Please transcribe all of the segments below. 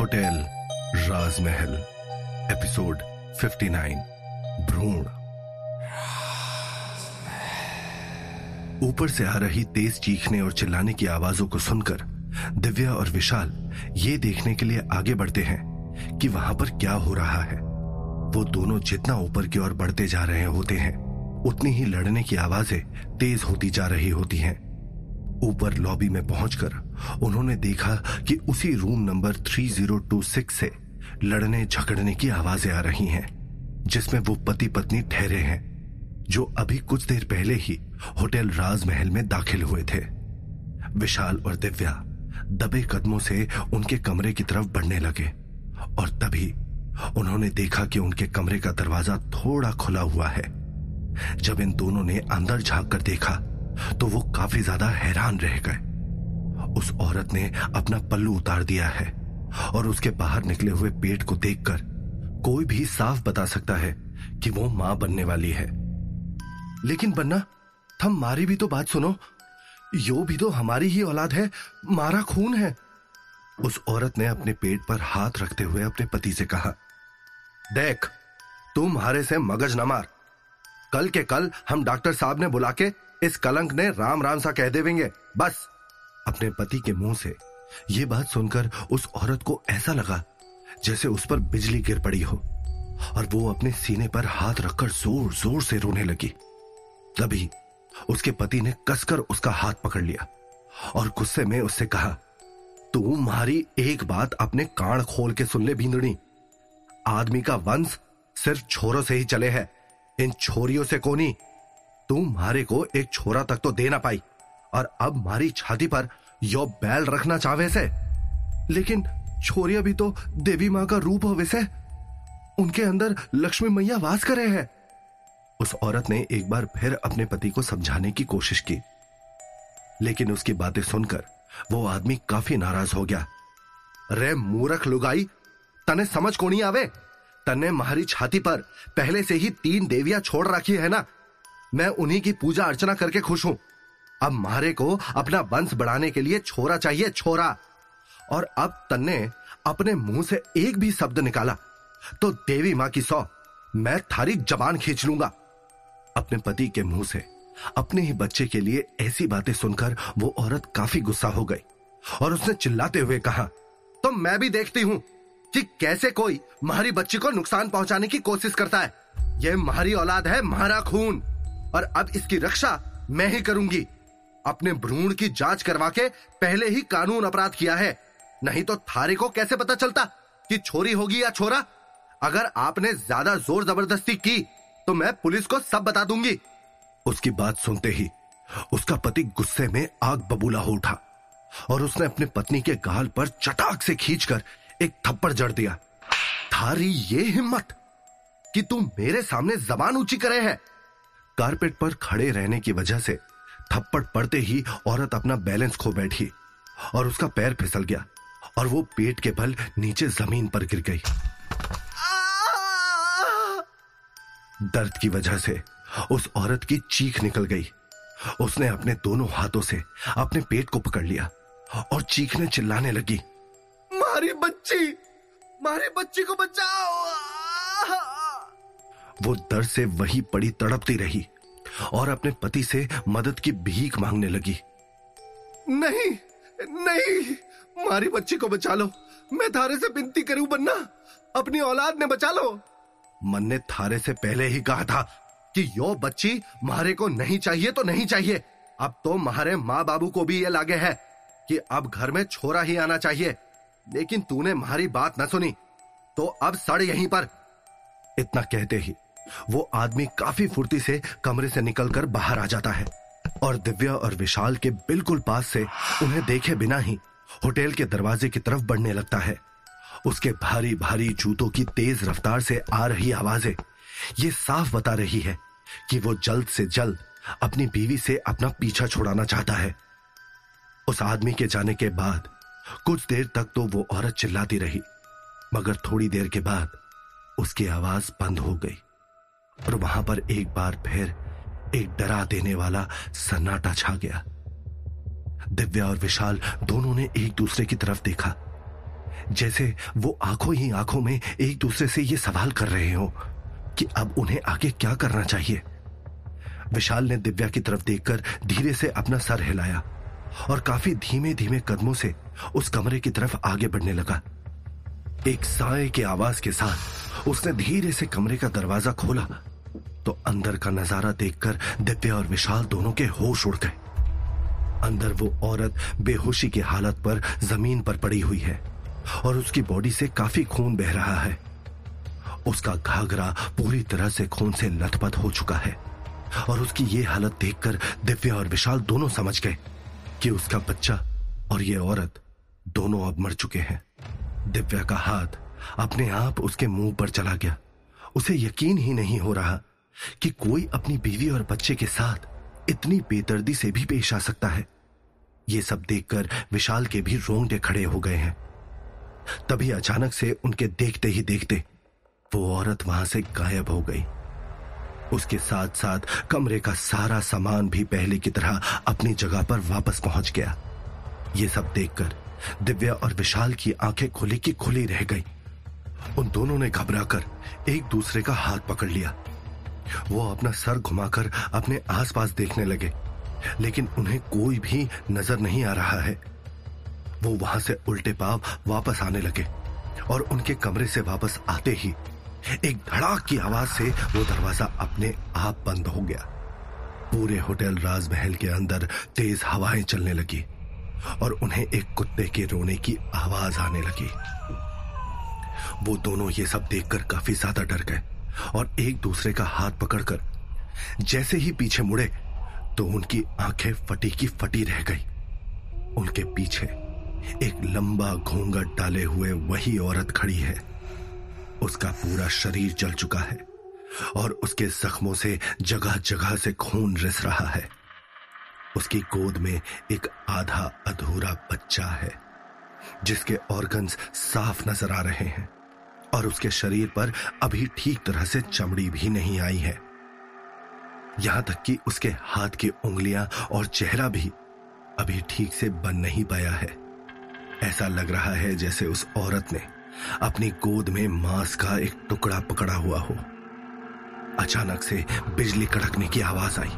Hotel, राजमहल, episode 59 भ्रूण। ऊपर से आ रही तेज चीखने और चिल्लाने की आवाजों को सुनकर दिव्या और विशाल ये देखने के लिए आगे बढ़ते हैं कि वहाँ पर क्या हो रहा है। वो दोनों जितना ऊपर की ओर बढ़ते जा रहे होते हैं, उतनी ही लड़ने की आवाज़ें तेज होती जा रही होती हैं। ऊपर लॉबी में पहुंचकर उन्होंने देखा कि उसी रूम नंबर 3026 से लड़ने झगड़ने की आवाज़ें आ रही हैं, जिसमें वो पति पत्नी ठहरे हैं, जो अभी कुछ देर पहले ही होटल राजमहल में दाखिल हुए थे। विशाल और दिव्या दबे कदमों से उनके कमरे की तरफ़ बढ़ने लगे और तभी उन्होंने देखा कि उनके कमरे का दरवाज़ा थोड़ा खुला हुआ है। जब इन दोनों ने अंदर झाँक कर देखा तो वो काफ़ी ज़्यादा हैरान रह गए। उस औरत ने अपना पल्लू उतार दिया है और उसके बाहर निकले हुए पेट को देखकर कोई भी साफ़ बता सकता है कि वो माँ बनने वाली है। लेकिन बन्ना, थम मारी भी तो बात सुनो। यो भी तो हमारी ही औलाद है, मारा खून है। उस औरत ने अपने पेट पर हाथ रखते हुए अपने पति से कहा, देख तुम हारे से मगज न मार। कल के कल हम डॉक्टर साहब ने बुला के इस कलंक ने राम राम सा कह देवेंगे। बस, अपने पति के मुँह से ये बात सुनकर उस औरत को ऐसा लगा जैसे उस पर बिजली गिर पड़ी हो और वो अपने सीने पर हाथ रखकर ज़ोर ज़ोर से रोने लगी। तभी उसके पति ने कसकर उसका हाथ पकड़ लिया और गुस्से में उससे कहा, तू मारी एक बात अपने कान खोल के सुन ले भींदड़ी। आदमी का वंश सिर्फ़ छोरों से ही चले है। इन छोरियों से कोनी तू मारे को एक छोरा तक तो दे ना पाई। और अब मारी छाती पर यो बैल रखना चाहे से। लेकिन छोरिया भी तो देवी माँ का रूप हो वैसे उनके अंदर लक्ष्मी मैया वास करे है। उस औरत ने एक बार फिर अपने पति को समझाने की कोशिश की। लेकिन उसकी बातें सुनकर वो आदमी काफ़ी नाराज़ हो गया। रे मूरख लुगाई, तने समझ को नहीं आवे? तने मारी छाती पर पहले से ही तीन देवियाँ छोड़ रखी है ना? मैं उन्हीं की पूजा अर्चना करके खुश हूँ। अब मारे को अपना वंश बढ़ाने के लिए छोरा चाहिए, छोरा। और अब तन्ने अपने मुँह से एक भी शब्द निकाला तो देवी माँ की सौ, मैं थारी जबान खींच लूँगा। अपने पति के मुँह से, अपने ही बच्चे के लिए ऐसी बातें सुनकर वो औरत काफ़ी गुस्सा हो गई, और उसने चिल्लाते हुए कहा तो मैं भी देखती हूँ कि कैसे कोई महारी बच्ची को नुकसान पहुँचाने की कोशिश करता है। यह महारी औलाद है महारा खून। और अब इसकी रक्षा मैं ही करूँगी। अपने भ्रूण की जाँच करवा के पहले ही कानून अपराध किया है। नहीं तो थारे को कैसे पता चलता कि छोरी होगी या छोरा? अगर आपने ज़्यादा ज़ोर ज़बरदस्ती की तो मैं पुलिस को सब बता दूँगी। उसकी बात सुनते ही उसका पति गुस्से में आग बबूला हो उठा और उसने अपनी पत्नी के गाल पर चटाक से खींचकर एक थप्पड़ जड़ दिया। थारी ये हिम्मत कि तू मेरे सामने जबान ऊँची करे है। कारपेट पर खड़े रहने की वजह से थप्पड़ पड़ते ही औरत अपना बैलेंस खो बैठी और उसका पैर फिसल गया और वो पेट के बल नीचे ज़मीन पर गिर गई। दर्द की वजह से उस औरत की चीख निकल गई। उसने अपने दोनों हाथों से अपने पेट को पकड़ लिया और चीखने चिल्लाने लगी। मारी बच्ची मारी बच्ची को बचाओ। वो दर्द से वही पड़ी तड़पती रही और अपने पति से मदद की भीख मांगने लगी। नहीं नहीं मारी बच्ची को बचा लो। मैं थारे से विनती करूँ बन्ना। अपनी औलाद ने बचा लो। मन ने थारे से पहले ही कहा था कि यो बच्ची मारे को नहीं चाहिए तो नहीं चाहिए। अब तो मारे माँ बाबू को भी ये लागे है कि अब घर में छोरा ही आना चाहिए। लेकिन तूने मारी बात न सुनी तो अब सड़ यहीं पर। इतना कहते ही वो आदमी काफ़ी फुर्ती से कमरे से निकलकर बाहर आ जाता है और दिव्या और विशाल के बिल्कुल पास से उन्हें देखे बिना ही होटल के दरवाजे की तरफ़ बढ़ने लगता है। उसके भारी भारी जूतों की तेज रफ्तार से आ रही आवाज़ें ये साफ़ बता रही है कि वो जल्द से जल्द अपनी बीवी से अपना पीछा छुड़ाना चाहता है। उस आदमी के जाने के बाद कुछ देर तक तो वो औरत चिल्लाती रही, मगर थोड़ी देर के बाद उसकी आवाज़ बंद हो गई। और वहाँ पर एक बार फिर एक डरा देने वाला सन्नाटा छा गया। दिव्या और विशाल दोनों ने एक दूसरे की तरफ़ देखा। जैसे वो आँखों ही आँखों में एक दूसरे से ये सवाल कर रहे हो कि अब उन्हें आगे क्या करना चाहिए। विशाल ने दिव्या की तरफ़ देखकर धीरे से अपना सर हिलाया और काफ़ी धीमे धीमे कदमों से उस कमरे की तरफ़ आगे बढ़ने लगा। एक साय की आवाज़ के साथ उसने धीरे से कमरे का दरवाज़ा खोला तो अंदर का नज़ारा देखकर दिव्या और विशाल दोनों के होश उड़ गए। अंदर वो औरत बेहोशी की हालत पर ज़मीन पर पड़ी हुई है और उसकी बॉडी से काफ़ी खून बह रहा है। उसका घाघरा पूरी तरह से खून से लथपथ हो चुका है और उसकी ये हालत देखकर दिव्या और विशाल दोनों समझ गए कि उसका बच्चा और ये औरत दोनों अब मर चुके हैं। दिव्या का हाथ अपने आप उसके मुँह पर चला गया। उसे यकीन ही नहीं हो रहा कि कोई अपनी बीवी और बच्चे के साथ इतनी बेदर्दी से भी पेश आ सकता है। ये सब देखकर विशाल के भी रोंगटे खड़े हो गए हैं। तभी अचानक से उनके देखते ही देखते वो औरत वहाँ से गायब हो गई। उसके साथ साथ कमरे का सारा सामान भी पहले की तरह अपनी जगह पर वापस पहुँच गया। ये सब देखकर दिव्या और विशाल की आँखें खुली की खुली रह गई। उन दोनों ने घबराकर एक दूसरे का हाथ पकड़ लिया। वो अपना सर घुमाकर अपने आसपास देखने लगे, लेकिन उन्हें कोई भी नज़र नहीं आ रहा है। वो वहाँ से उल्टे पाव वापस आने लगे और उनके कमरे से वापस आते ही एक धड़ाक की आवाज़ से वो दरवाज़ा अपने आप बंद हो गया। पूरे होटल राजमहल के अंदर तेज हवाएँ चलने लगी। और उन्हें एक कुत्ते के रोने की आवाज़ आने लगी। वो दोनों ये सब देखकर काफ़ी ज़्यादा डर गए और एक दूसरे का हाथ पकड़कर जैसे ही पीछे मुड़े तो उनकी आँखें फटी की फटी रह गई। उनके पीछे एक लंबा घूंघट डाले हुए वही औरत खड़ी है। उसका पूरा शरीर जल चुका है और उसके जख्मों से जगह जगह से खून रिस रहा है। उसकी गोद में एक आधा अधूरा बच्चा है, जिसके ऑर्गन्स साफ़ नज़र आ रहे हैं और उसके शरीर पर अभी ठीक तरह से चमड़ी भी नहीं आई है। यहाँ तक कि उसके हाथ की उंगलियाँ और चेहरा भी अभी ठीक से बन नहीं पाया है। ऐसा लग रहा है जैसे उस औरत ने अपनी गोद में मांस का एक टुकड़ा पकड़ा हुआ हो। अचानक से बिजली कड़कने की आवाज़ आई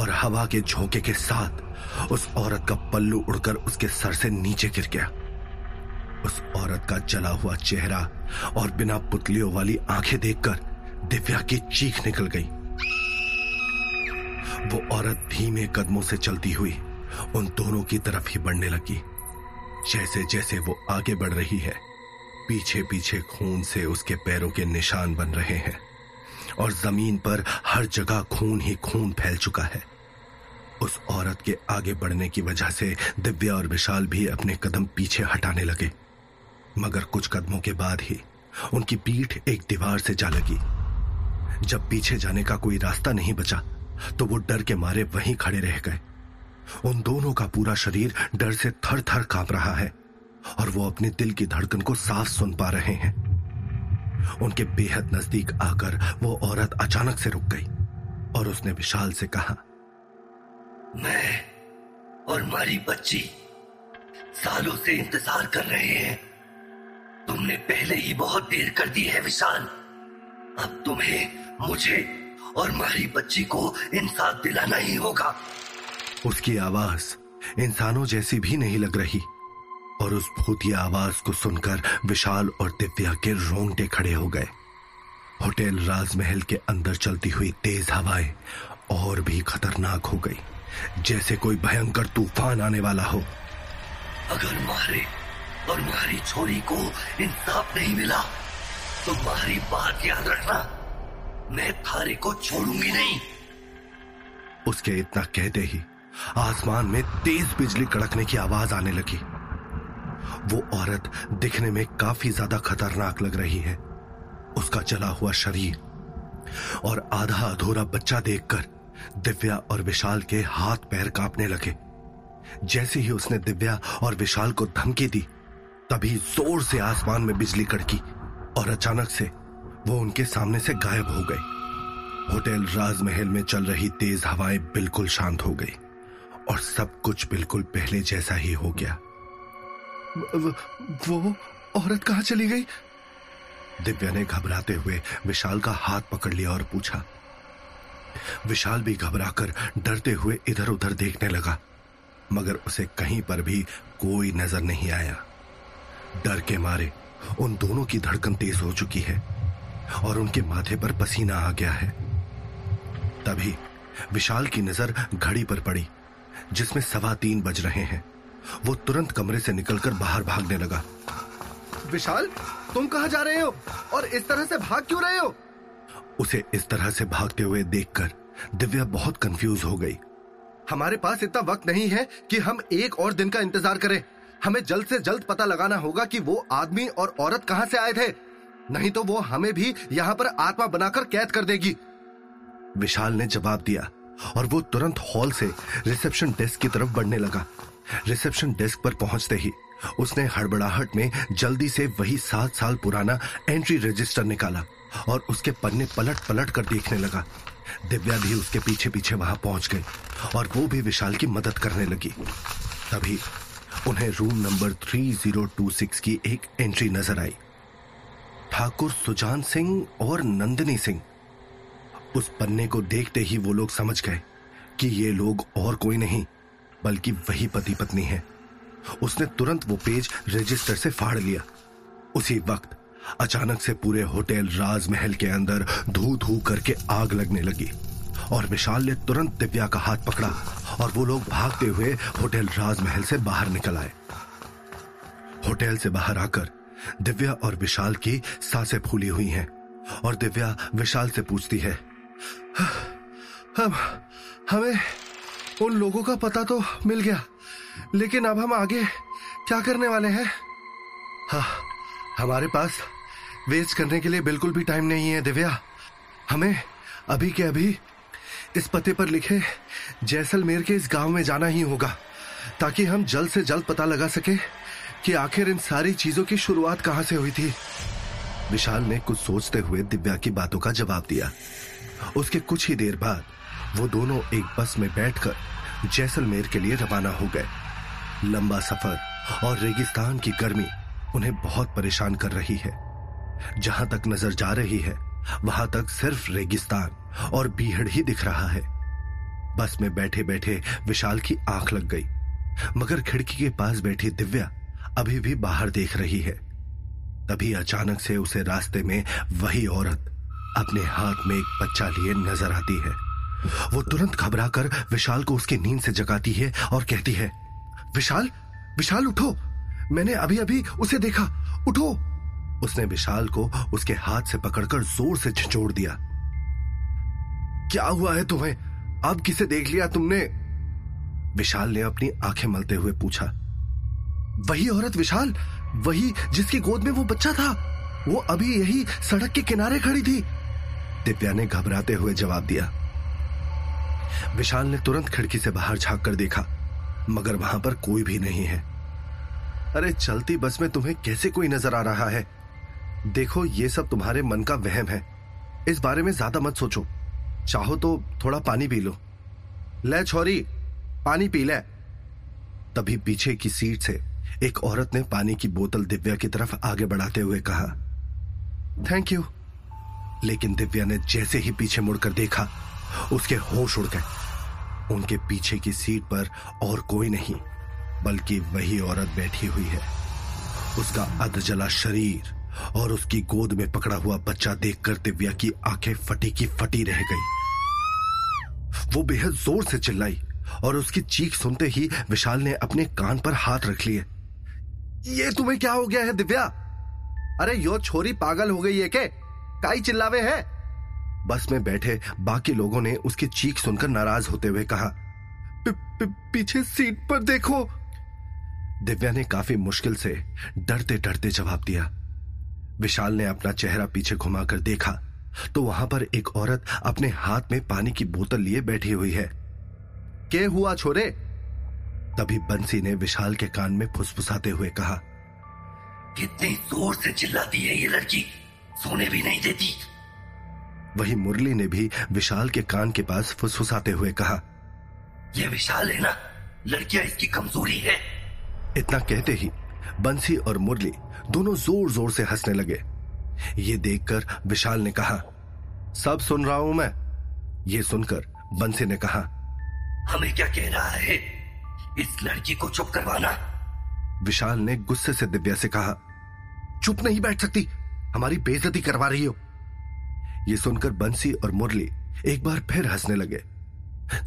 और हवा के झोंके के साथ उस औरत का पल्लू उड़कर उसके सर से नीचे गिर गया। उस औरत का जला हुआ चेहरा और बिना पुतलियों वाली आँखें देखकर दिव्या की चीख निकल गई। वो औरत धीमे कदमों से चलती हुई उन दोनों की तरफ़ ही बढ़ने लगी। जैसे जैसे वो आगे बढ़ रही है पीछे पीछे खून से उसके पैरों के निशान बन रहे हैं। और ज़मीन पर हर जगह खून ही खून फैल चुका है। उस औरत के आगे बढ़ने की वजह से दिव्या और विशाल भी अपने कदम पीछे हटाने लगे। मगर कुछ कदमों के बाद ही उनकी पीठ एक दीवार से जा लगी। जब पीछे जाने का कोई रास्ता नहीं बचा तो वो डर के मारे वहीं खड़े रह गए। उन दोनों का पूरा शरीर डर से थर थर काँप रहा है और वो अपने दिल की धड़कन को साफ़ सुन पा रहे हैं। उनके बेहद नज़दीक आकर वो औरत अचानक से रुक गई और उसने विशाल से कहा, मैं और हमारी बच्ची सालों से इंतज़ार कर रहे हैं। तुमने पहले ही बहुत देर कर दी है विशाल। अब तुम्हें, मुझे और हमारी बच्ची को इंसाफ दिलाना ही होगा। उसकी आवाज़ इंसानों जैसी भी नहीं लग रही। और उस भूतिया आवाज़ को सुनकर विशाल और दिव्या के रोंगटे खड़े हो गए। होटल राजमहल के अंदर चलती हुई तेज हवाएँ और भी खतरनाक हो गई जैसे कोई भयंकर तूफ़ान आने वाला हो। अगर मारे और मारी छोरी को इंसाफ नहीं मिला तो मारी बात याद रखना। मैं थारे को छोड़ूँगी नहीं। उसके इतना कहते ही आसमान में तेज बिजली कड़कने की आवाज़ आने लगी। वो औरत दिखने में काफ़ी ज़्यादा खतरनाक लग रही है। उसका जला हुआ शरीर और आधा अधूरा बच्चा देखकर दिव्या और विशाल के हाथ पैर कांपने लगे। जैसे ही उसने दिव्या और विशाल को धमकी दी, तभी ज़ोर से आसमान में बिजली कड़की और अचानक से वो उनके सामने से गायब हो गई। होटल राजमहल में चल रही तेज हवाएँ बिल्कुल शांत हो गई और सब कुछ बिल्कुल पहले जैसा ही हो गया। वो औरत कहाँ चली गई? दिव्या ने घबराते हुए विशाल का हाथ पकड़ लिया और पूछा। विशाल भी घबराकर डरते हुए इधर उधर देखने लगा, मगर उसे कहीं पर भी कोई नज़र नहीं आया। डर के मारे उन दोनों की धड़कन तेज हो चुकी है और उनके माथे पर पसीना आ गया है। तभी विशाल की नज़र घड़ी पर पड़ी, जिसमें सवा तीन बज रहे हैं। वो तुरंत कमरे से निकलकर बाहर भागने लगा। विशाल तुम कहा जा रहे हो? और इस तरह से भाग क्यों रहे हो? उसे इस तरह से भागते हुए देखकर दिव्या बहुत कंफ्यूज हो गई। हमारे पास इतना वक्त नहीं है कि हम एक और दिन का इंतज़ार करें। हमें जल्द से जल्द पता लगाना होगा कि वो आदमी और औरत कहाँ से आए थे। नहीं तो वो हमें भी यहाँ पर आत्मा बनाकर कैद कर देगी। विशाल ने जवाब दिया और वो तुरंत हॉल से रिसेप्शन डेस्क की तरफ़ बढ़ने लगा। रिसेप्शन डेस्क पर पहुँचते ही उसने हड़बड़ाहट में जल्दी से वही सात साल पुराना एंट्री रजिस्टर निकाला और उसके पन्ने पलट पलट कर देखने लगा। दिव्या भी उसके पीछे पीछे वहाँ पहुँच गई और वो भी विशाल की मदद करने लगी। तभी उन्हें रूम नंबर 3026 की एक एंट्री नज़र आई। ठाकुर सुजान सिंह और नंदिनी सिंह। उस पन्ने को देखते ही वो लोग समझ गए कि ये लोग और कोई नहीं। बल्कि वही पति पत्नी है। उसने तुरंत वो पेज रजिस्टर से फाड़ लिया। उसी वक्त अचानक से पूरे होटल राजमहल के अंदर धू धू करके आग लगने लगी और विशाल ने तुरंत दिव्या का हाथ पकड़ा और वो लोग भागते हुए होटल राजमहल से बाहर निकल आए। होटल से बाहर आकर दिव्या और विशाल की साँसें फूली हुई हैं और दिव्या विशाल से पूछती है हम, हमें उन लोगों का पता तो मिल गया। लेकिन अब हम आगे क्या करने वाले हैं? हाँ हमारे पास वेस्ट करने के लिए बिल्कुल भी टाइम नहीं है, दिव्या। हमें अभी के अभी इस पते पर लिखे जैसलमेर के इस गाँव में जाना ही होगा, ताकि हम जल्द से जल्द पता लगा सके कि आखिर इन सारी चीज़ों की शुरुआत कहाँ से हुई थी। विशाल ने कुछ सोचते हुए दिव्या की बातों का जवाब दिया। उसके कुछ ही देर बाद वो दोनों एक बस में बैठकर जैसलमेर के लिए रवाना हो गए। लंबा सफ़र और रेगिस्तान की गर्मी उन्हें बहुत परेशान कर रही है। जहाँ तक नज़र जा रही है, वहाँ तक सिर्फ़ रेगिस्तान और बीहड़ ही दिख रहा है। बस में बैठे बैठे विशाल की आँख लग गई, मगर खिड़की के पास बैठी दिव्या अभी भी बाहर देख रही है। तभी अचानक से उसे रास्ते में वही औरत अपने हाथ में एक बच्चा लिए नज़र आती है। वो तुरंत घबराकर विशाल को उसकी नींद से जगाती है और कहती है, विशाल विशाल उठो। मैंने अभी अभी उसे देखा। उठो। उसने विशाल को उसके हाथ से पकड़कर ज़ोर से झिझोड़ दिया। क्या हुआ है तुम्हें? अब किसे देख लिया तुमने? विशाल ने अपनी आँखें मलते हुए पूछा। वही औरत विशाल? वही जिसकी गोद में वो बच्चा था? वो अभी यही सड़क के किनारे खड़ी थी? दिव्या ने घबराते हुए जवाब दिया। विशाल ने तुरंत खिड़की से बाहर झाँक कर देखा, मगर वहाँ पर कोई भी नहीं है। अरे, चलती बस में तुम्हें कैसे कोई नज़र आ रहा है? देखो, ये सब तुम्हारे मन का वहम है। इस बारे में ज़्यादा मत सोचो। चाहो तो थोड़ा पानी पी लो। ले, छोरी, पानी पी ले। तभी पीछे की सीट से एक औरत ने पानी की बोतल दिव्या की तरफ़ आगे बढ़ाते हुए कहा थैंक यू लेकिन दिव्या ने जैसे ही पीछे मुड़कर देखा उसके होश उड़ गए। उनके पीछे की सीट पर और कोई नहीं, बल्कि वही औरत बैठी हुई है। उसका अधजला शरीर और उसकी गोद में पकड़ा हुआ बच्चा देखकर दिव्या की आँखें फटी की फटी रह गई। वो बेहद ज़ोर से चिल्लाई और उसकी चीख सुनते ही विशाल ने अपने कान पर हाथ रख लिए। ये तुम्हें क्या हो गया है दिव्या? अरे यो छोरी पागल हो गई है के काई चिल्लावे है? बस में बैठे बाकी लोगों ने उसकी चीख सुनकर नाराज़ होते हुए कहा पी, पी, पीछे सीट पर देखो। दिव्या ने काफ़ी मुश्किल से डरते डरते जवाब दिया। विशाल ने अपना चेहरा पीछे घुमाकर देखा तो वहाँ पर एक औरत अपने हाथ में पानी की बोतल लिए बैठी हुई है। के हुआ छोरे? तभी बंसी ने विशाल के कान में फुसफुसाते हुए कहा कितनी ज़ोर से चिल्लाती है ये लड़की सोने भी नहीं देती। वही मुरली ने भी विशाल के कान के पास फुसफुसाते हुए कहा ये विशाल है ना? लड़कियाँ इसकी कमज़ोरी है। इतना कहते ही बंसी और मुरली दोनों ज़ोर ज़ोर से हंसने लगे। ये देखकर विशाल ने कहा सब सुन रहा हूँ मैं। ये सुनकर बंसी ने कहा हमें क्या कह रहा है? इस लड़की को चुप करवाना। विशाल ने गुस्से से दिव्या से कहा चुप नहीं बैठ सकती। हमारी बेइज्जती करवा रही हो। ये सुनकर बंसी और मुरली एक बार फिर हंसने लगे।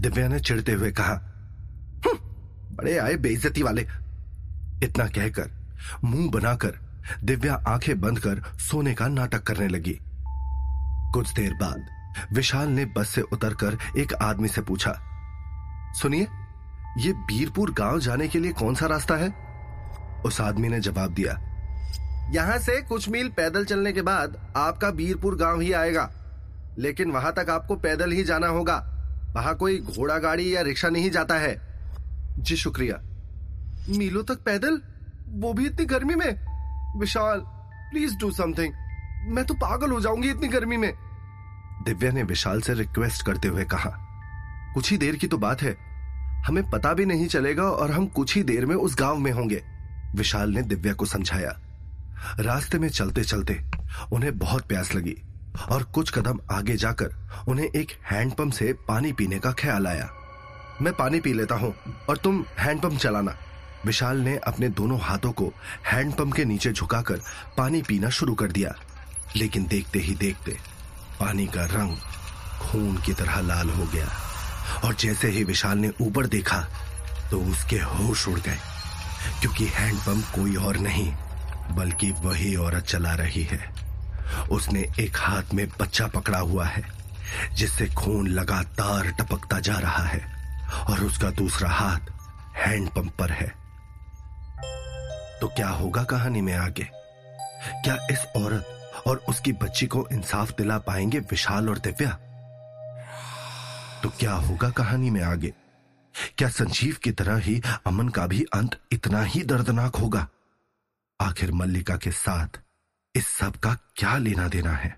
दिव्या ने चिढ़ते हुए कहा हम्म, बड़े आए बेइज्जती वाले। इतना कहकर मुँह बनाकर दिव्या आँखें बंद कर सोने का नाटक करने लगी। कुछ देर बाद विशाल ने बस से उतरकर एक आदमी से पूछा सुनिए ये बीरपुर गाँव जाने के लिए कौन सा रास्ता है? उस आदमी ने जवाब दिया यहाँ से कुछ मील पैदल चलने के बाद आपका बीरपुर गाँव ही आएगा। लेकिन वहाँ तक आपको पैदल ही जाना होगा। वहाँ कोई घोड़ा गाड़ी या रिक्शा नहीं जाता है। जी शुक्रिया। मीलों तक पैदल? वो भी इतनी गर्मी में? विशाल प्लीज़ डू समथिंग मैं तो पागल हो जाऊँगी इतनी गर्मी में। दिव्या ने विशाल से रिक्वेस्ट करते हुए कहा, कुछ ही देर की तो बात है। हमें पता भी नहीं चलेगा और हम कुछ ही देर में उस गाँव में होंगे। विशाल ने दिव्या को समझाया। रास्ते में चलते चलते उन्हें बहुत प्यास लगी और कुछ कदम आगे जाकर उन्हें एक हैंडपंप से पानी पीने का ख्याल आया। मैं पानी पी लेता हूँ और तुम हैंडपंप चलाना। विशाल ने अपने दोनों हाथों को हैंडपंप के नीचे झुकाकर पानी पीना शुरू कर दिया। लेकिन देखते ही देखते पानी का रंग खून की तरह लाल हो गया और जैसे ही विशाल ने ऊपर देखा तो उसके होश उड़ गए, क्योंकि हैंडपंप कोई और नहीं बल्कि वही औरत चला रही है। उसने एक हाथ में बच्चा पकड़ा हुआ है, जिससे खून लगातार टपकता जा रहा है, और उसका दूसरा हाथ हैंडपंप पर है। तो क्या होगा कहानी में आगे? क्या इस औरत और उसकी बच्ची को इंसाफ दिला पाएँगे विशाल और दिव्या? तो क्या होगा कहानी में आगे? क्या संजीव की तरह ही अमन का भी अंत इतना ही दर्दनाक होगा? आखिर मल्लिका के साथ इस सब का क्या लेना देना है?